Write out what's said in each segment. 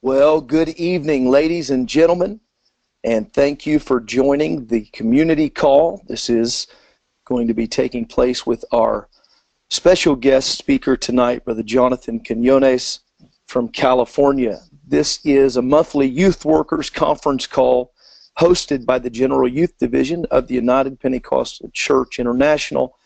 Well, good evening, ladies and gentlemen, and thank you for joining the community call. This is going to be taking place with our special guest speaker tonight, Brother Jonathan Quinones from California. This is a monthly youth workers conference call hosted by the General Youth Division of the United Pentecostal Church International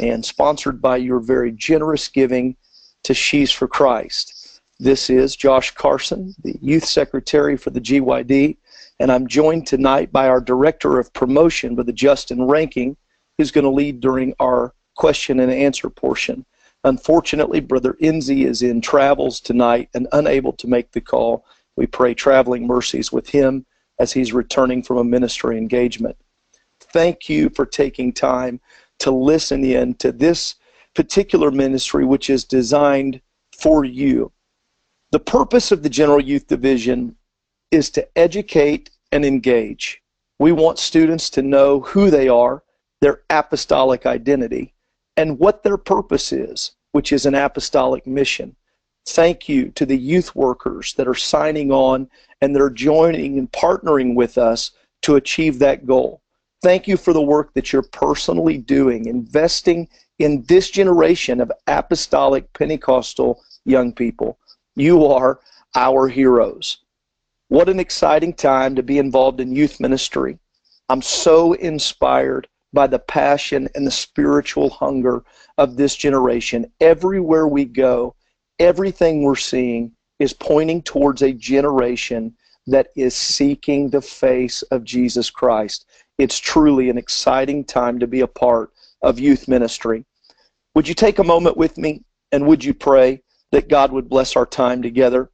and sponsored by your very generous giving to Sheaves for Christ. This is Josh Carson, the Youth Secretary for the GYD, and I'm joined tonight by our Director of Promotion, Brother Justin Rankin, who's going to lead during our question and answer portion. Unfortunately, Brother Enzi is in travels tonight and unable to make the call. We pray traveling mercies with him as he's returning from a ministry engagement. Thank you for taking time to listen in to this particular ministry, which is designed for you. The purpose of the General Youth Division is to educate and engage. We want students to know who they are, their apostolic identity, and what their purpose is, which is an apostolic mission. Thank you to the youth workers that are signing on and that are joining and partnering with us to achieve that goal. Thank you for the work that you're personally doing, investing in this generation of apostolic Pentecostal young people. You are our heroes. What an exciting time to be involved in youth ministry. I'm so inspired by the passion and the spiritual hunger of this generation. Everywhere we go, everything we're seeing is pointing towards a generation that is seeking the face of Jesus Christ. It's truly an exciting time to be a part of youth ministry. Would you take a moment with me and would you pray? That God would bless our time together.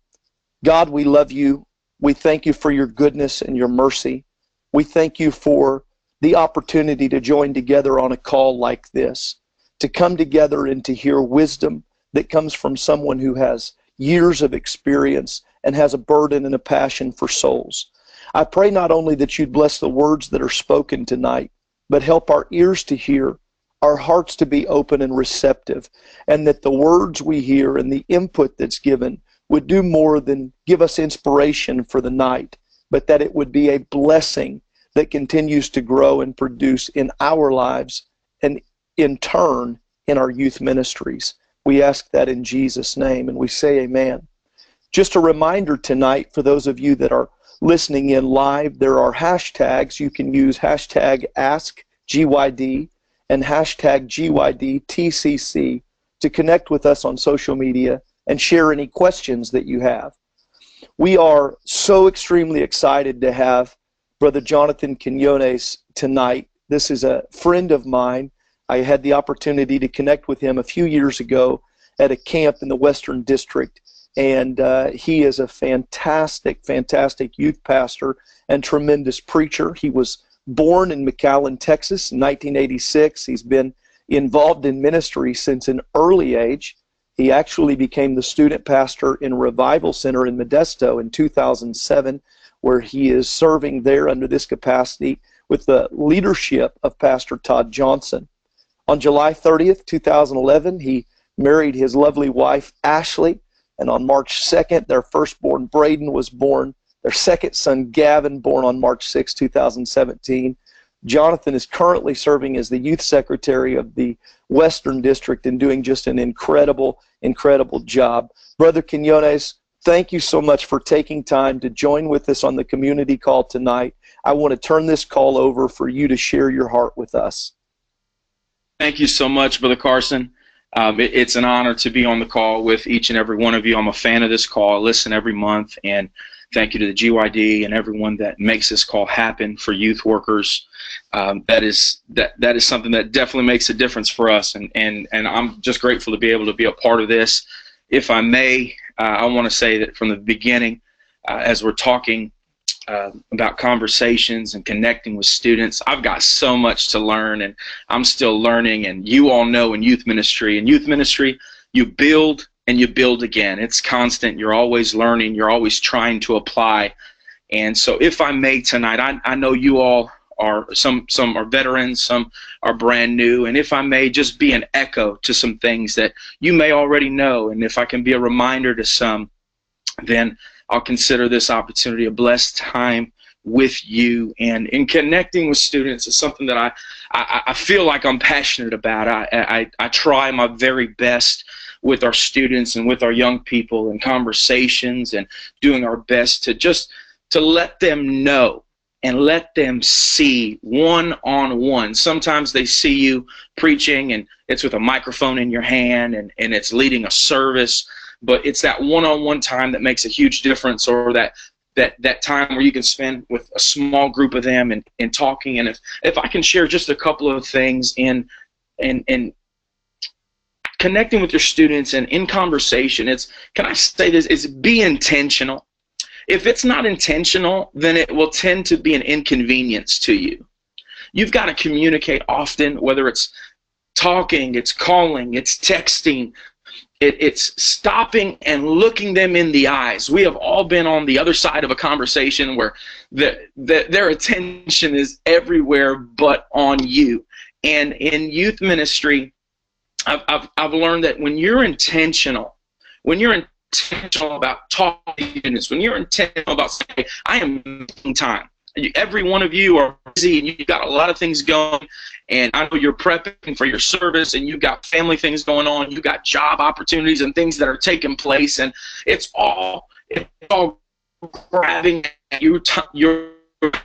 God, we love you. We thank you for your goodness and your mercy. We thank you for the opportunity to join together on a call like this, to come together and to hear wisdom that comes from someone who has years of experience and has a burden and a passion for souls. I pray not only that you'd bless the words that are spoken tonight, but help our ears to hear our hearts to be open and receptive, and that the words we hear and the input that's given would do more than give us inspiration for the night, but that it would be a blessing that continues to grow and produce in our lives and in turn in our youth ministries. We ask that in Jesus' name and we say amen. Just a reminder tonight for those of you that are listening in live, there are hashtags. You can use hashtag AskGYD and hashtag GYDTCC to connect with us on social media and share any questions that you have. We are so extremely excited to have Brother Jonathan Quinones tonight. This is a friend of mine. I had the opportunity to connect with him a few years ago at a camp in the Western District, and uh, he is a fantastic, fantastic youth pastor and tremendous preacher. He was born in McAllen, Texas in 1986. He's been involved in ministry since an early age. He actually became the student pastor in Revival Center in Modesto in 2007, where he is serving there under this capacity with the leadership of Pastor Todd Johnson. On July 30th, 2011, he married his lovely wife, Ashley, and on March 2nd, their firstborn, Braden, was born their second son, Gavin, born on March 6, 2017. Jonathan is currently serving as the youth secretary of the Western District and doing just an incredible, incredible job. Brother Quinones, thank you so much for taking time to join with us on the community call tonight. I want to turn this call over for you to share your heart with us. Thank you so much, Brother Carson. Um, it, it's an honor to be on the call with each and every one of you. I'm a fan of this call. I listen every month, and Thank you to the GYD and everyone that makes this call happen for youth workers. Um, that is that that is something that definitely makes a difference for us, and and and I'm just grateful to be able to be a part of this. If I may, uh, I want to say that from the beginning, uh, as we're talking uh, about conversations and connecting with students. I've got so much to learn, and I'm still learning. And you all know in youth ministry, in youth ministry, you build and you build again. It's constant. You're always learning. You're always trying to apply. And so, if I may tonight, I, I know you all are some some are veterans, some are brand new, and if I may just be an echo to some things that you may already know, and if I can be a reminder to some, then I'll consider this opportunity a blessed time with you and in connecting with students is something that I, I, I feel like I'm passionate about. I, I, I try my very best with our students and with our young people in conversations and doing our best to just to let them know and let them see one on one. Sometimes they see you preaching and it's with a microphone in your hand and, and it's leading a service, but it's that one on one time that makes a huge difference or that that that time where you can spend with a small group of them and, and talking and if, if I can share just a couple of things in in in connecting with your students and in conversation it's can I say this is be intentional if it's not intentional then it will tend to be an inconvenience to you you've got to communicate often whether it's talking it's calling it's texting it, it's stopping and looking them in the eyes. We have all been on the other side of a conversation where the, the, their attention is everywhere but on you. And in youth ministry, I've, I've, I've learned that when you're intentional, when you're intentional about talking to students, when you're intentional about saying, I am making time, every one of you are busy and you've got a lot of things going and I know you're prepping for your service and you've got family things going on, you've got job opportunities and things that are taking place and it's all it's all grabbing your your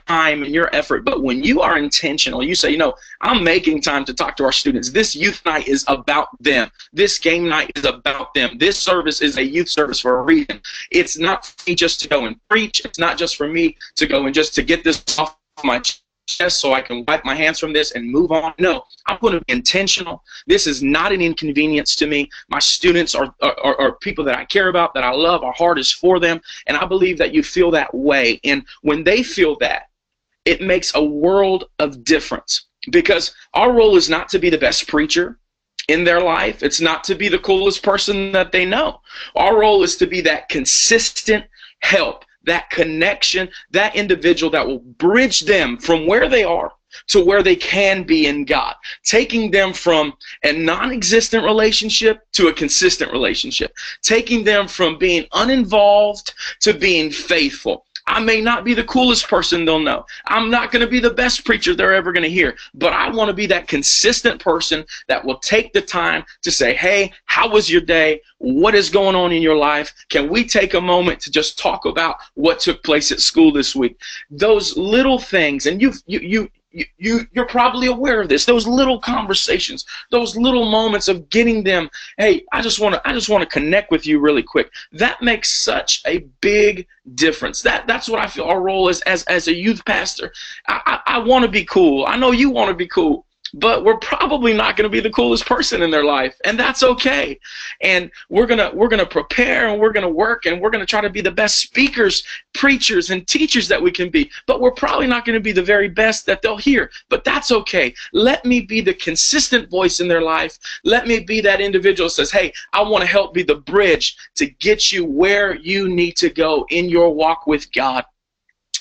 time and your effort. But when you are intentional, you say, you know, I'm making time to talk to our students. This youth night is about them. This game night is about them. This service is a youth service for a reason. It's not for me just to go and preach. It's not just for me to go and just to get this off my chest so I can wipe my hands from this and move on. No, I'm going to be intentional. This is not an inconvenience to me. My students are, are, are, people that I care about, that I love. Our heart is for them. And I believe that you feel that way. And when they feel that, it makes a world of difference because our role is not to be the best preacher in their life. It's not to be the coolest person that they know. Our role is to be that consistent help that connection, that individual that will bridge them from where they are to where they can be in God, taking them from a non existent relationship to a consistent relationship, taking them from being uninvolved to being faithful, I may not be the coolest person they'll know. I'm not going to be the best preacher they're ever going to hear, but I want to be that consistent person that will take the time to say, hey, how was your day? What is going on in your life? Can we take a moment to just talk about what took place at school this week? Those little things, and you've, you, you, you, you you're probably aware of this. Those little conversations those little moments of getting them hey i just want to i just want to connect with you really quick. That makes such a big difference. That that's what i feel our role is as as a youth pastor. I i, I want to be cool. I know you want to be cool but we're probably not going to be the coolest person in their life and that's okay. And we're going to we're going to prepare and we're going to work and we're going to try to be the best speakers preachers and teachers that we can be but we're probably not going to be the very best that they'll hear but that's okay. Let me be the consistent voice in their life. Let me be that individual says hey i want to help be the bridge to get you where you need to go in your walk with god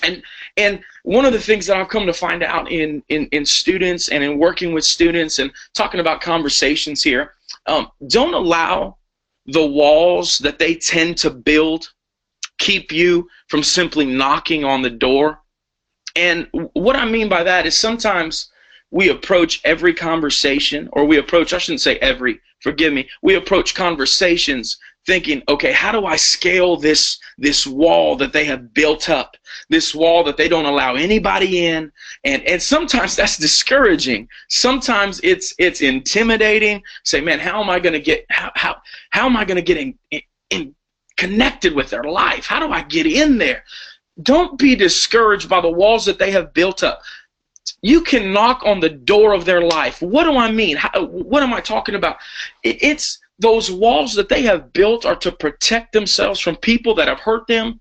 and and one of the things that I've come to find out in in, in students and in working with students and talking about conversations here, um, don't allow the walls that they tend to build keep you from simply knocking on the door. And what I mean by that is sometimes we approach every conversation, or we approach, I shouldn't say every, forgive me, we approach conversations thinking, okay, how do I scale this this wall that they have built up, this wall that they don't allow anybody in, and and sometimes that's discouraging. Sometimes it's it's intimidating. Say, man, how am I going to get how how how am I going to get in, in, connected with their life? How do I get in there? Don't be discouraged by the walls that they have built up. You can knock on the door of their life. What do I mean? How, what am I talking about? It's those walls that they have built are to protect themselves from people that have hurt them,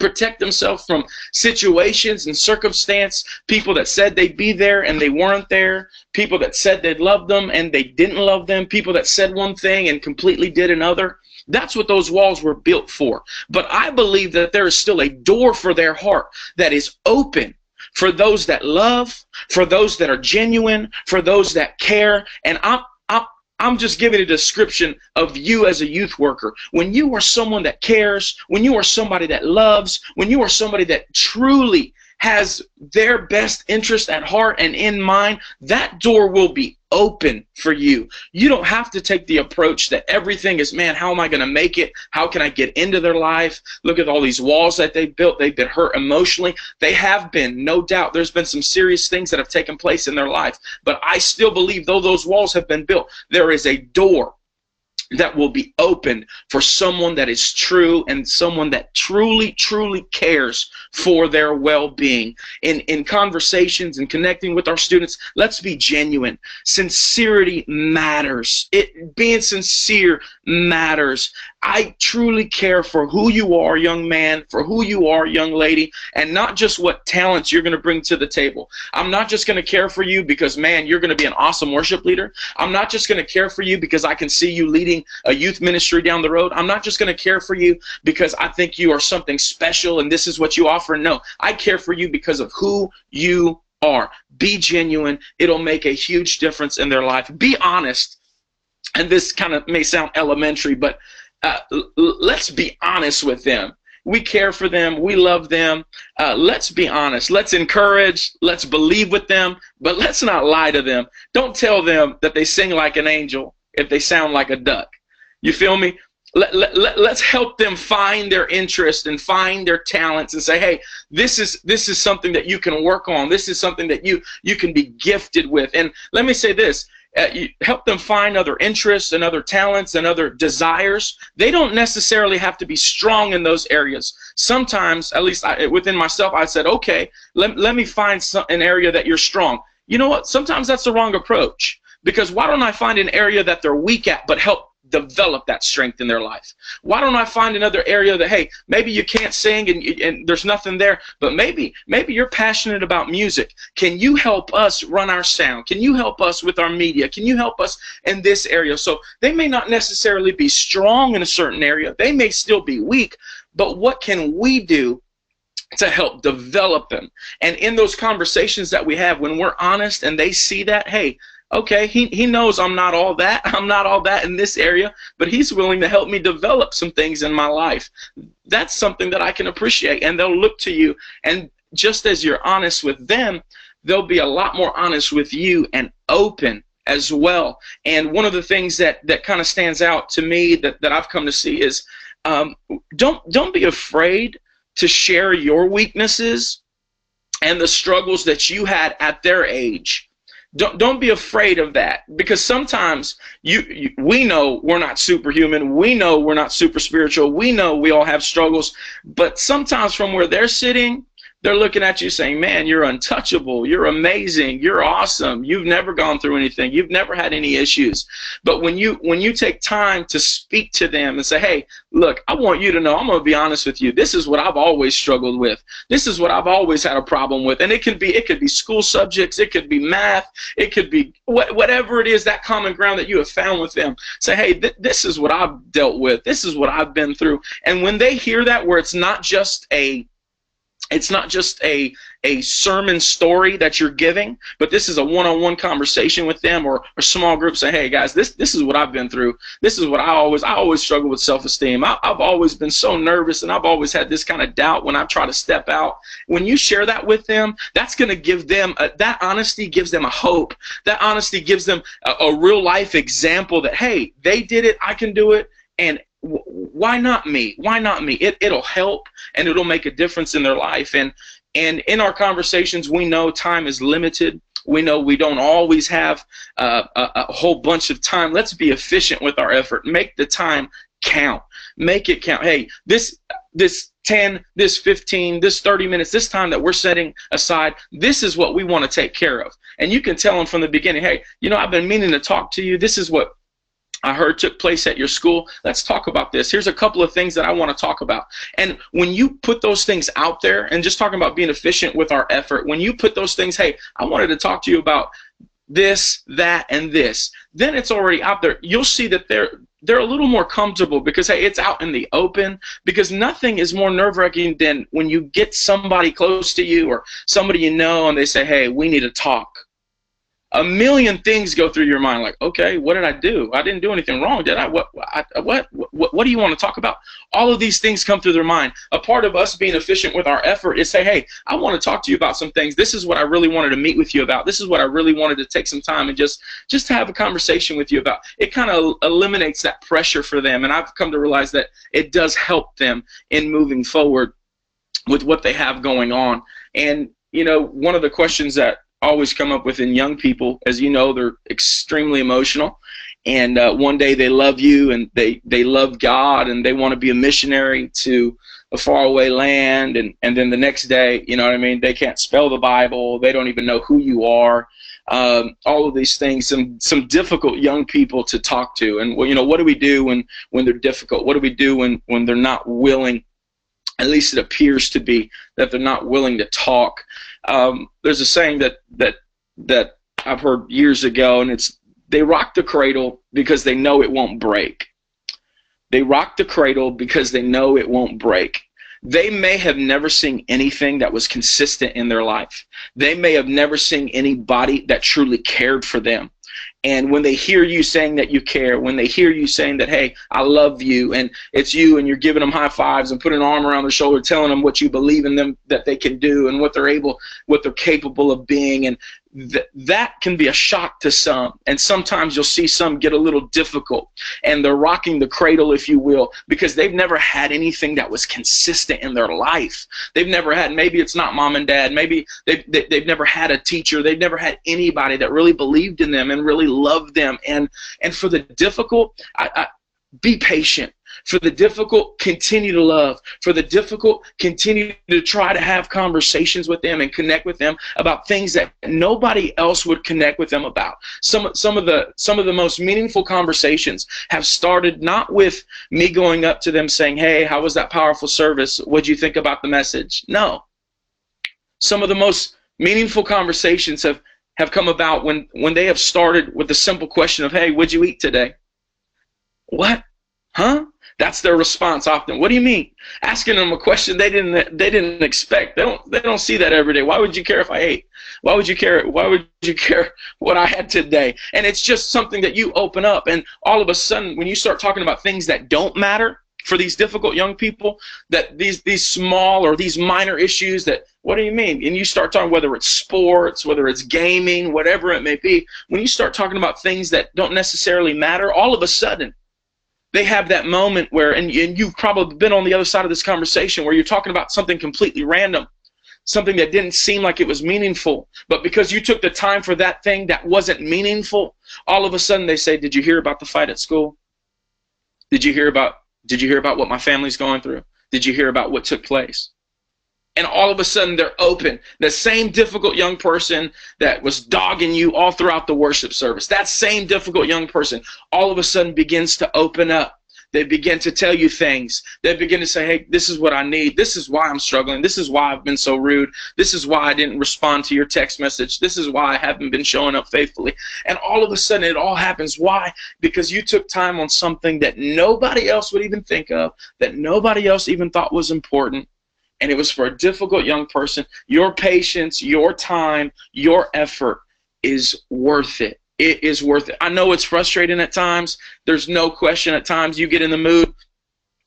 protect themselves from situations and circumstance, people that said they'd be there and they weren't there, people that said they'd love them and they didn't love them, people that said one thing and completely did another. That's what those walls were built for. But I believe that there is still a door for their heart that is open for those that love, for those that are genuine, for those that care. And I'm I'm just giving a description of you as a youth worker. When you are someone that cares, when you are somebody that loves, when you are somebody that truly has their best interest at heart and in mind, that door will be open for you. You don't have to take the approach that everything is, man, how am I going to make it? How can I get into their life? Look at all these walls that they've built. They've been hurt emotionally. They have been, no doubt. There's been some serious things that have taken place in their life. But I still believe, though those walls have been built, there is a door that will be opened for someone that is true and someone that truly, truly cares for their well-being. In in conversations and connecting with our students, let's be genuine. Sincerity matters. It being sincere matters. I truly care for who you are, young man, for who you are, young lady, and not just what talents you're going to bring to the table. I'm not just going to care for you because, man, you're going to be an awesome worship leader. I'm not just going to care for you because I can see you leading a youth ministry down the road. I'm not just going to care for you because I think you are something special and this is what you offer. No, I care for you because of who you are. Be genuine. It'll make a huge difference in their life. Be honest. And this kind of may sound elementary, but uh, let's be honest with them. We care for them. We love them. Uh, let's be honest. Let's encourage. Let's believe with them, but let's not lie to them. Don't tell them that they sing like an angel if they sound like a duck. You feel me? Let, let, let, let's help them find their interest and find their talents and say hey this is this is something that you can work on this is something that you you can be gifted with and let me say this uh, help them find other interests and other talents and other desires. They don't necessarily have to be strong in those areas. Sometimes, at least I, within myself, I said, okay, let, let me find some, an area that you're strong. You know what? Sometimes that's the wrong approach. Because why don't I find an area that they're weak at, but help develop that strength in their life? Why don't I find another area that hey, maybe you can't sing and, and there's nothing there, but maybe maybe you're passionate about music. Can you help us run our sound? Can you help us with our media? Can you help us in this area? So they may not necessarily be strong in a certain area. They may still be weak, but what can we do to help develop them. And in those conversations that we have, when we're honest and they see that, hey, okay, he, he knows I'm not all that. I'm not all that in this area, but he's willing to help me develop some things in my life. That's something that I can appreciate. And they'll look to you. And just as you're honest with them, they'll be a lot more honest with you and open as well. And one of the things that, that kind of stands out to me that, that I've come to see is um, don't, don't be afraid to share your weaknesses and the struggles that you had at their age don't don't be afraid of that. Because sometimes you, you, we know we're not superhuman. We know we're not super spiritual. We know we all have struggles. But sometimes from where they're sitting they're looking at you saying, man, you're untouchable. You're amazing. You're awesome. You've never gone through anything. You've never had any issues. But when you when you take time to speak to them and say, hey, look, I want you to know, I'm going to be honest with you. This is what I've always struggled with. This is what I've always had a problem with. And it could be it could be school subjects. It could be math. It could be what, whatever it is, that common ground that you have found with them. Say, hey, th- this is what I've dealt with. This is what I've been through. And when they hear that, where it's not just a it's not just a a sermon story that you're giving, but this is a one-on-one conversation with them or a small group say, hey guys, this this is what I've been through. This is what I always I always struggle with self-esteem. I, have always been so nervous and I've always had this kind of doubt when I try to step out. When you share that with them, that's going to give them a, that honesty gives them a hope. That honesty gives them a, a real life example that hey, they did it, I can do it, and why not me? Why not me? It, it'll help and it'll make a difference in their life. And, and in our conversations, we know time is limited. We know we don't always have uh, a, a whole bunch of time. Let's be efficient with our effort. Make the time count. Make it count. Hey, this this 10, this 15, this 30 minutes, this time that we're setting aside, this is what we want to take care of. And you can tell them from the beginning, hey, you know, I've been meaning to talk to you. This is what I heard took place at your school. Let's talk about this. Here's a couple of things that I want to talk about. And when you put those things out there, and just talking about being efficient with our effort, when you put those things, hey, I wanted to talk to you about this, that, and this, then it's already out there. You'll see that they're they're a little more comfortable because hey, it's out in the open. Because nothing is more nerve wracking than when you get somebody close to you or somebody you know and they say, hey, we need to talk a million things go through your mind like okay what did i do? I didn't do anything wrong did i? What I, what, what what do you want to talk about? All of these things come through their mind. A part of us being efficient with our effort is say hey i want to talk to you about some things. This is what i really wanted to meet with you about. This is what i really wanted to take some time and just just to have a conversation with you about. It kind of eliminates that pressure for them and i've come to realize that it does help them in moving forward with what they have going on. And you know one of the questions that always come up with in young people. As you know, they're extremely emotional, and uh, one day they love you and they they love God and they want to be a missionary to a faraway land, and and then the next day, you know what I mean? They can't spell the Bible. They don't even know who you are. Um, all of these things, some some difficult young people to talk to, and well, you know, what do we do when when they're difficult? What do we do when when they're not willing? At least it appears to be that they're not willing to talk. Um, there's a saying that that that I've heard years ago, and it's they rock the cradle because they know it won't break. They rock the cradle because they know it won't break. They may have never seen anything that was consistent in their life. They may have never seen anybody that truly cared for them. And when they hear you saying that you care, when they hear you saying that, hey, I love you, and it's you, and you're giving them high fives and putting an arm around their shoulder, telling them what you believe in them that they can do and what they're able, what they're capable of being, and th- that can be a shock to some. And sometimes you'll see some get a little difficult and they're rocking the cradle, if you will, because they've never had anything that was consistent in their life. They've never had, maybe it's not mom and dad, maybe they've, they, have they have never had a teacher, they've never had anybody that really believed in them and really loved them. And, and for the difficult, I, I, be patient for the difficult, continue to love. For the difficult, continue to try to have conversations with them and connect with them about things that nobody else would connect with them about. Some some of the some of the most meaningful conversations have started not with me going up to them saying, "Hey, how was that powerful service? What'd you think about the message?" No. Some of the most meaningful conversations have have come about when when they have started with the simple question of, "Hey, what'd you eat today?" What? Huh? That's their response often. What do you mean? Asking them a question they didn't they didn't expect. They don't they don't see that every day. Why would you care if I ate? Why would you care? Why would you care what I had today? And it's just something that you open up, and all of a sudden, when you start talking about things that don't matter for these difficult young people, that these these small or these minor issues that what do you mean? And you start talking whether it's sports, whether it's gaming, whatever it may be. When you start talking about things that don't necessarily matter, all of a sudden they have that moment where, and, and you've probably been on the other side of this conversation where you're talking about something completely random, something that didn't seem like it was meaningful, but because you took the time for that thing that wasn't meaningful, all of a sudden they say, "Did you hear about the fight at school? Did you hear about? Did you hear about what my family's going through? Did you hear about what took place?" And all of a sudden they're open. The same difficult young person that was dogging you all throughout the worship service, that same difficult young person all of a sudden begins to open up. They begin to tell you things. They begin to say, hey, this is what I need. This is why I'm struggling. This is why I've been so rude. This is why I didn't respond to your text message. This is why I haven't been showing up faithfully. And all of a sudden it all happens. Why? Because you took time on something that nobody else would even think of, that nobody else even thought was important and it was for a difficult young person, your patience, your time, your effort is worth it. It is worth it. I know it's frustrating at times. There's no question at times you get in the mood.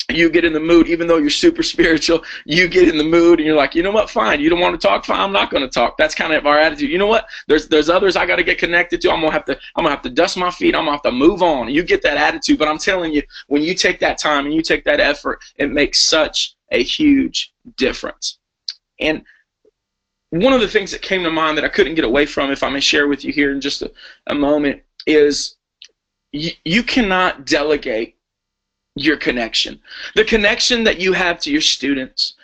You get in the mood, even though you're super spiritual, you get in the mood and you're like, you know what, fine. You don't want to talk, fine, I'm not gonna talk. That's kind of our attitude. You know what? There's there's others I gotta get connected to. I'm gonna have to I'm gonna have to dust my feet, I'm gonna have to move on. You get that attitude, but I'm telling you, when you take that time and you take that effort, it makes such a huge difference. And one of the things that came to mind that I couldn't get away from, if I may share with you here in just a, a moment, is you cannot delegate your connection. The connection that you have to your students,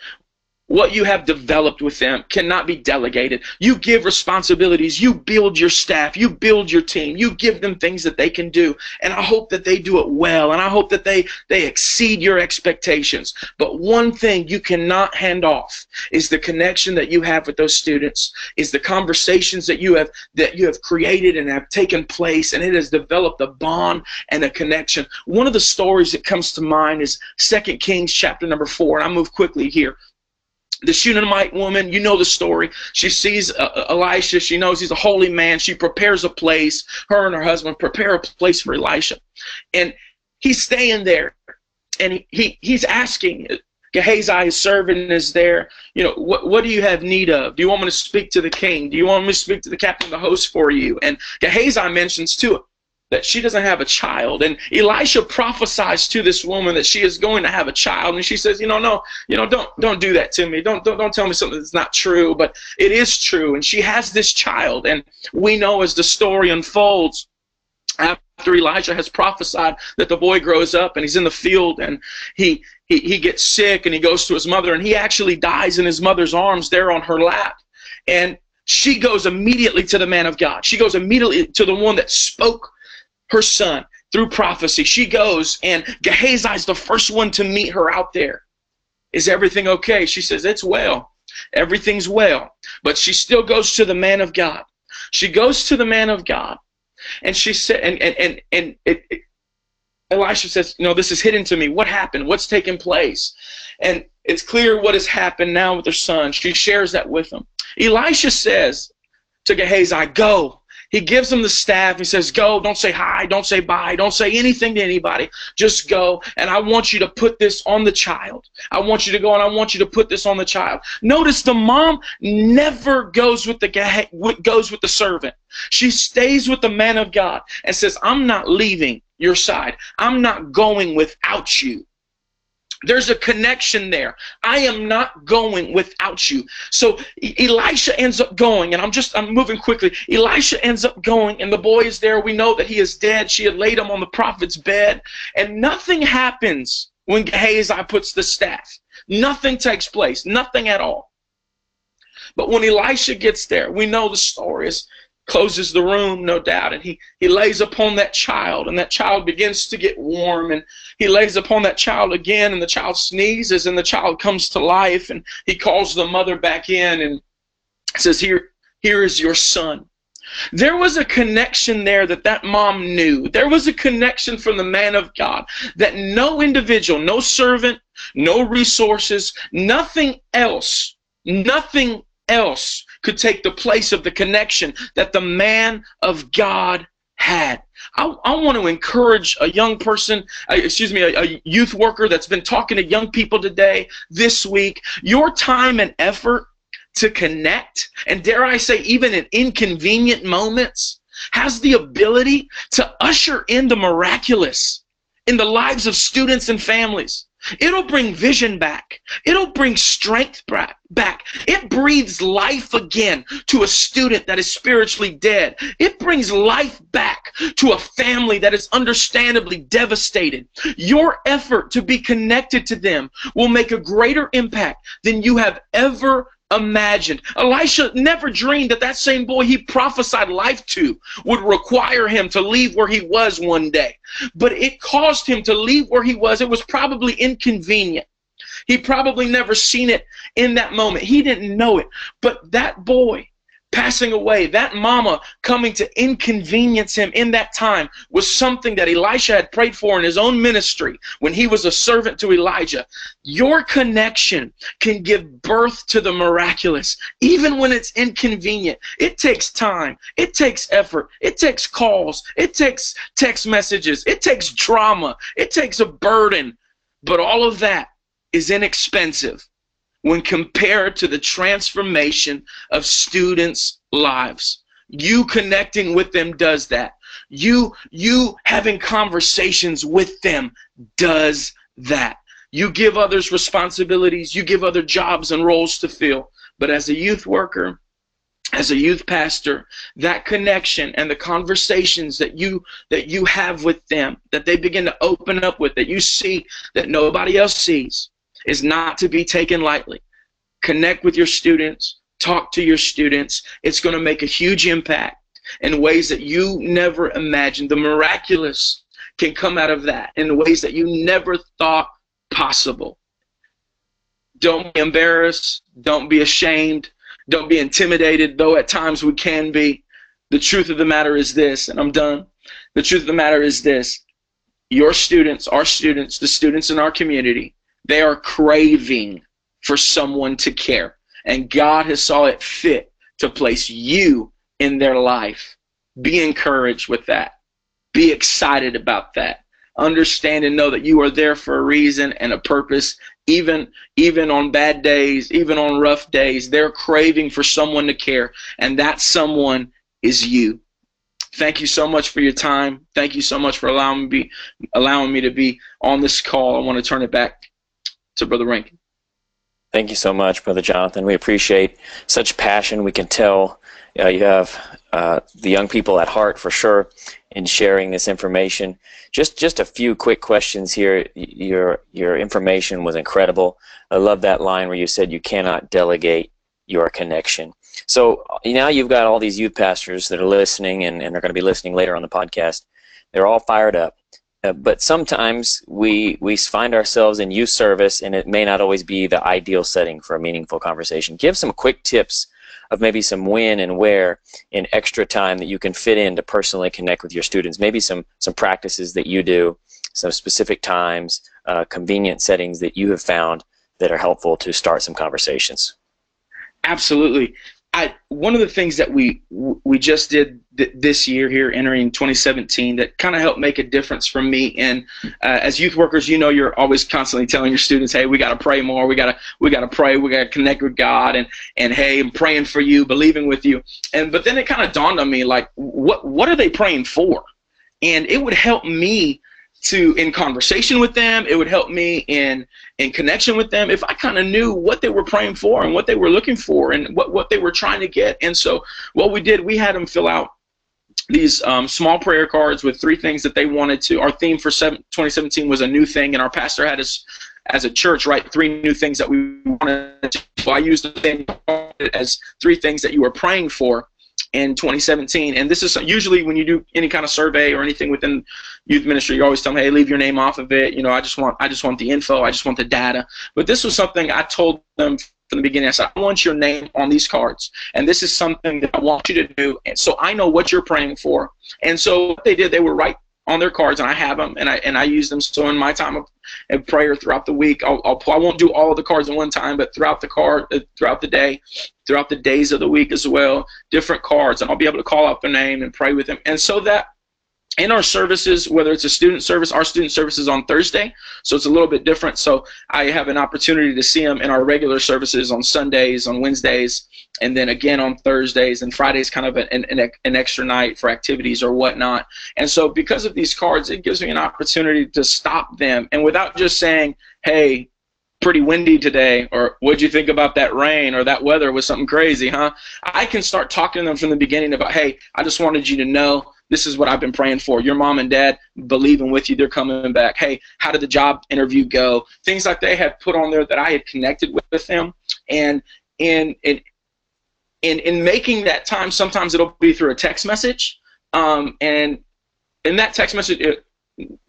what you have developed with them cannot be delegated. You give responsibilities, you build your staff, you build your team, you give them things that they can do. And I hope that they do it well, and I hope that they, they exceed your expectations. But one thing you cannot hand off is the connection that you have with those students, is the conversations that you have that you have created and have taken place, and it has developed a bond and a connection. One of the stories that comes to mind is Second Kings chapter number four, and I move quickly here the Shunammite woman, you know the story. She sees uh, uh, Elisha. She knows he's a holy man. She prepares a place. Her and her husband prepare a place for Elisha. And he's staying there. And he, he he's asking, Gehazi, his servant, is there. You know, what, what do you have need of? Do you want me to speak to the king? Do you want me to speak to the captain of the host for you? And Gehazi mentions too that she doesn't have a child. And Elisha prophesies to this woman that she is going to have a child. And she says, you know, no, you know, don't don't do that to me. Don't don't, don't tell me something that's not true. But it is true. And she has this child. And we know as the story unfolds, after Elijah has prophesied that the boy grows up and he's in the field and he, he, he gets sick and he goes to his mother and he actually dies in his mother's arms there on her lap. And she goes immediately to the man of God. She goes immediately to the one that spoke her son through prophecy. She goes, and Gehazi's the first one to meet her out there. Is everything okay? She says, It's well. Everything's well. But she still goes to the man of God. She goes to the man of God, and she said, and and and, and it, it, Elisha says, No, this is hidden to me. What happened? What's taken place? And it's clear what has happened now with her son. She shares that with him. Elisha says to Gehazi, Go, he gives them the staff. He says, Go, don't say hi, don't say bye, don't say anything to anybody. Just go. And I want you to put this on the child. I want you to go and I want you to put this on the child. Notice the mom never goes with the goes with the servant. She stays with the man of God and says, I'm not leaving your side. I'm not going without you. There's a connection there. I am not going without you. So Elisha ends up going, and I'm just I'm moving quickly. Elisha ends up going, and the boy is there. We know that he is dead. She had laid him on the prophet's bed, and nothing happens when Gehazi puts the staff. Nothing takes place. Nothing at all. But when Elisha gets there, we know the story is closes the room, no doubt, and he, he lays upon that child, and that child begins to get warm, and he lays upon that child again, and the child sneezes, and the child comes to life, and he calls the mother back in and says, Here, here is your son. There was a connection there that that mom knew. There was a connection from the man of God that no individual, no servant, no resources, nothing else, nothing else could take the place of the connection that the man of God had. I, I want to encourage a young person, uh, excuse me, a, a youth worker that's been talking to young people today, this week. Your time and effort to connect, and dare I say, even in inconvenient moments, has the ability to usher in the miraculous in the lives of students and families. It'll bring vision back. It'll bring strength back. It breathes life again to a student that is spiritually dead. It brings life back to a family that is understandably devastated. Your effort to be connected to them will make a greater impact than you have ever imagined. Elisha never dreamed that that same boy he prophesied life to would require him to leave where he was one day. But it caused him to leave where he was. It was probably inconvenient. He probably never seen it in that moment. He didn't know it. But that boy passing away, that mama coming to inconvenience him in that time was something that Elisha had prayed for in his own ministry when he was a servant to Elijah. Your connection can give birth to the miraculous, even when it's inconvenient. It takes time, it takes effort, it takes calls, it takes text messages, it takes drama, it takes a burden. But all of that is inexpensive when compared to the transformation of students' lives. You connecting with them does that. You you having conversations with them does that. You give others responsibilities, you give other jobs and roles to fill. But as a youth worker, as a youth pastor, that connection and the conversations that you that you have with them, that they begin to open up with, that you see that nobody else sees, is not to be taken lightly. Connect with your students, talk to your students. It's going to make a huge impact in ways that you never imagined. The miraculous can come out of that in ways that you never thought possible. Don't be embarrassed. Don't be ashamed. Don't be intimidated, though at times we can be. The truth of the matter is this, and I'm done. The truth of the matter is this your students, our students, the students in our community, they are craving for someone to care. And God has saw it fit to place you in their life. Be encouraged with that. Be excited about that. Understand and know that you are there for a reason and a purpose. Even even on bad days, even on rough days, they're craving for someone to care, and that someone is you. Thank you so much for your time. Thank you so much for allowing me allowing me to be on this call. I want to turn it back to Brother Rankin. Thank you so much, Brother Jonathan. We appreciate such passion. We can tell uh, you have uh, the young people at heart for sure in sharing this information. Just just a few quick questions here. Your your information was incredible. I love that line where you said you cannot delegate your connection. So now you've got all these youth pastors that are listening and, and they're going to be listening later on the podcast. They're all fired up. Uh, but sometimes we we find ourselves in youth service, and it may not always be the ideal setting for a meaningful conversation. Give some quick tips of maybe some when and where in extra time that you can fit in to personally connect with your students. Maybe some some practices that you do, some specific times, uh, convenient settings that you have found that are helpful to start some conversations. Absolutely. I, one of the things that we we just did th- this year here, entering 2017, that kind of helped make a difference for me. And uh, as youth workers, you know, you're always constantly telling your students, "Hey, we got to pray more. We got to we got to pray. We got to connect with God." And and hey, I'm praying for you, believing with you. And but then it kind of dawned on me, like, what what are they praying for? And it would help me to in conversation with them it would help me in in connection with them if i kind of knew what they were praying for and what they were looking for and what, what they were trying to get. And so what we did we had them fill out these um, small prayer cards with three things that they wanted to. Our theme for seven, 2017 was a new thing and our pastor had us as a church write three new things that we wanted to. So i used the thing as three things that you were praying for in 2017. And this is usually when you do any kind of survey or anything within youth ministry, you always tell them, "Hey, leave your name off of it." You know, I just want I just want the info. I just want the data. But this was something I told them from the beginning. I said, "I want your name on these cards, and this is something that I want you to do, and so I know what you're praying for." And so what they did, they were write on their cards, and I have them, and I and I use them. So in my time of, prayer throughout the week, I'll, I'll I won't do all of the cards at one time, but throughout the card, uh, throughout the day, throughout the days of the week as well, different cards, and I'll be able to call out their name and pray with them, and so that in our services, whether it's a student service, our student service is on Thursday, so it's a little bit different. So I have an opportunity to see them in our regular services on Sundays, on Wednesdays, and then again on Thursdays and Fridays, kind of an, an, an extra night for activities or whatnot. And so because of these cards, it gives me an opportunity to stop them, and without just saying, "Hey, pretty windy today or what'd you think about that rain or that weather was something crazy huh i can start talking to them from the beginning about hey i just wanted you to know this is what I've been praying for. Your mom and dad believing with you. They're coming back. Hey, how did the job interview go? Things like they had put on there that I had connected with, with them. And in in in in making that time, sometimes it'll be through a text message. Um, and in that text message, it,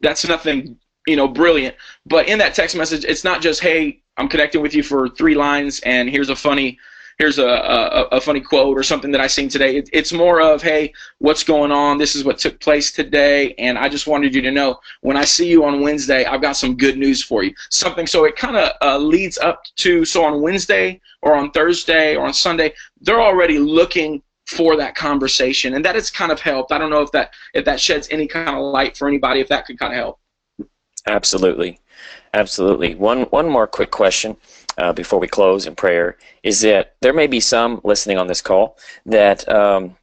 that's nothing you know brilliant. But in that text message, it's not just hey, I'm connecting with you for three lines, and here's a funny here's a, a, a, funny quote or something that I seen today. It, it's more of, hey, what's going on? This is what took place today, and I just wanted you to know when I see you on Wednesday, I've got some good news for you. Something so it kind of uh, leads up to so on Wednesday or on Thursday or on Sunday, they're already looking for that conversation, and that has kind of helped. I don't know if that if that sheds any kind of light for anybody, if that could kind of help. Absolutely, absolutely. One one more quick question uh, before we close in prayer is that there may be some listening on this call that um,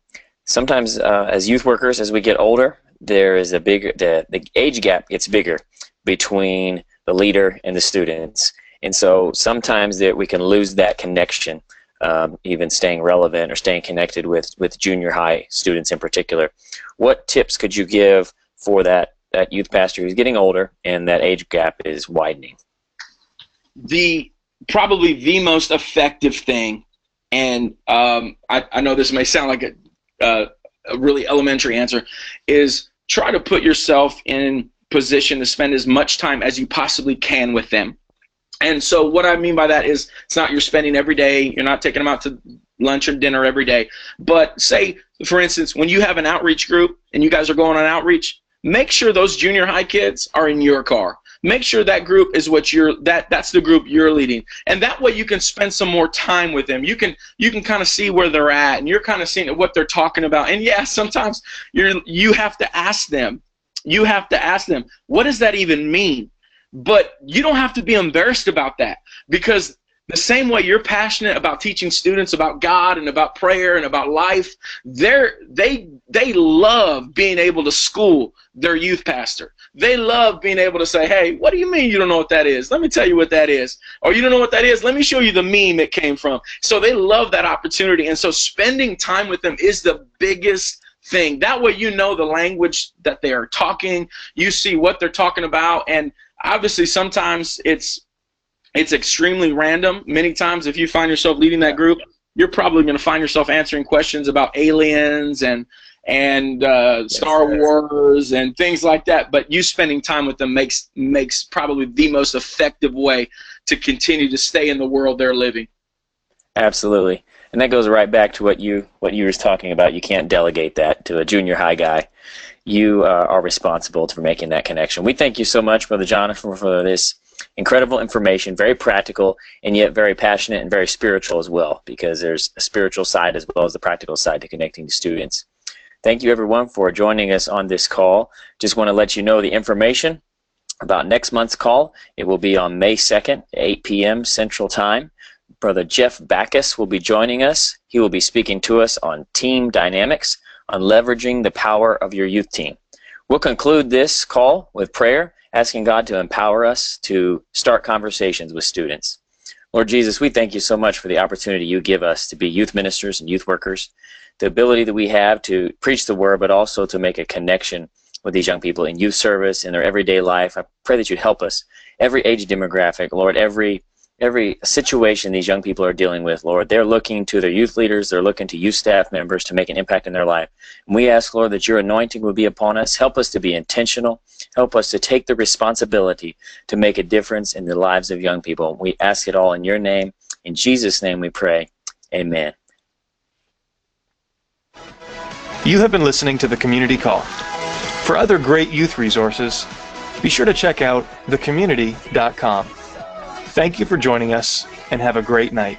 sometimes uh, as youth workers, as we get older, there is a bigger the, the age gap gets bigger between the leader and the students, and so sometimes that we can lose that connection. Um, even staying relevant or staying connected with, with junior high students in particular. What tips could you give for that, that youth pastor who's getting older and that age gap is widening? The probably the most effective thing, and um, I, I, know this may sound like a, uh, a really elementary answer, is try to put yourself in position to spend as much time as you possibly can with them. And so what I mean by that is it's not you're spending every day, you're not taking them out to lunch or dinner every day. But say, for instance, when you have an outreach group and you guys are going on outreach, make sure those junior high kids are in your car make sure that group is what you're that that's the group you're leading. And that way you can spend some more time with them. You can you can kind of see where they're at and you're kind of seeing what they're talking about. And yeah sometimes you're you have to ask them. You have to ask them what does that even mean? But you don't have to be embarrassed about that because the same way you're passionate about teaching students about God and about prayer and about life, they're, they they love being able to school their youth pastor. They love being able to say, "Hey, what do you mean you don't know what that is? Let me tell you what that is." Or you don't know what that is? Let me show you the meme it came from. So they love that opportunity, and so spending time with them is the biggest thing. That way, you know the language that they are talking. You see what they're talking about, and obviously, sometimes it's it's extremely random. Many times, if you find yourself leading that group, you're probably going to find yourself answering questions about aliens and and uh, Star Wars and things like that. But you spending time with them makes makes probably the most effective way to continue to stay in the world they're living. Absolutely, and that goes right back to what you what you were talking about. You can't delegate that to a junior high guy. You uh, are responsible for making that connection. We thank you so much, Brother Jonathan, for this incredible information, very practical, and yet very passionate and very spiritual as well, because there's a spiritual side as well as the practical side to connecting to students. Thank you, everyone, for joining us on this call. Just want to let you know the information about next month's call. It will be on May 2nd, 8 p.m. Central Time. Brother Jeff Backus will be joining us. He will be speaking to us on team dynamics, on leveraging the power of your youth team. We'll conclude this call with prayer asking God to empower us to start conversations with students. Lord Jesus, we thank you so much for the opportunity you give us to be youth ministers and youth workers, the ability that we have to preach the word, but also to make a connection with these young people in youth service, in their everyday life. I pray that you'd help us, every age demographic, Lord, every every situation these young people are dealing with, Lord, they're looking to their youth leaders, they're looking to youth staff members to make an impact in their life. And we ask, Lord, that your anointing would be upon us. Help us to be intentional. Help us to take the responsibility to make a difference in the lives of young people. We ask it all in your name. In Jesus' name we pray. Amen. You have been listening to the Community Call. For other great youth resources, be sure to check out thecommunity.com. Thank you for joining us and have a great night.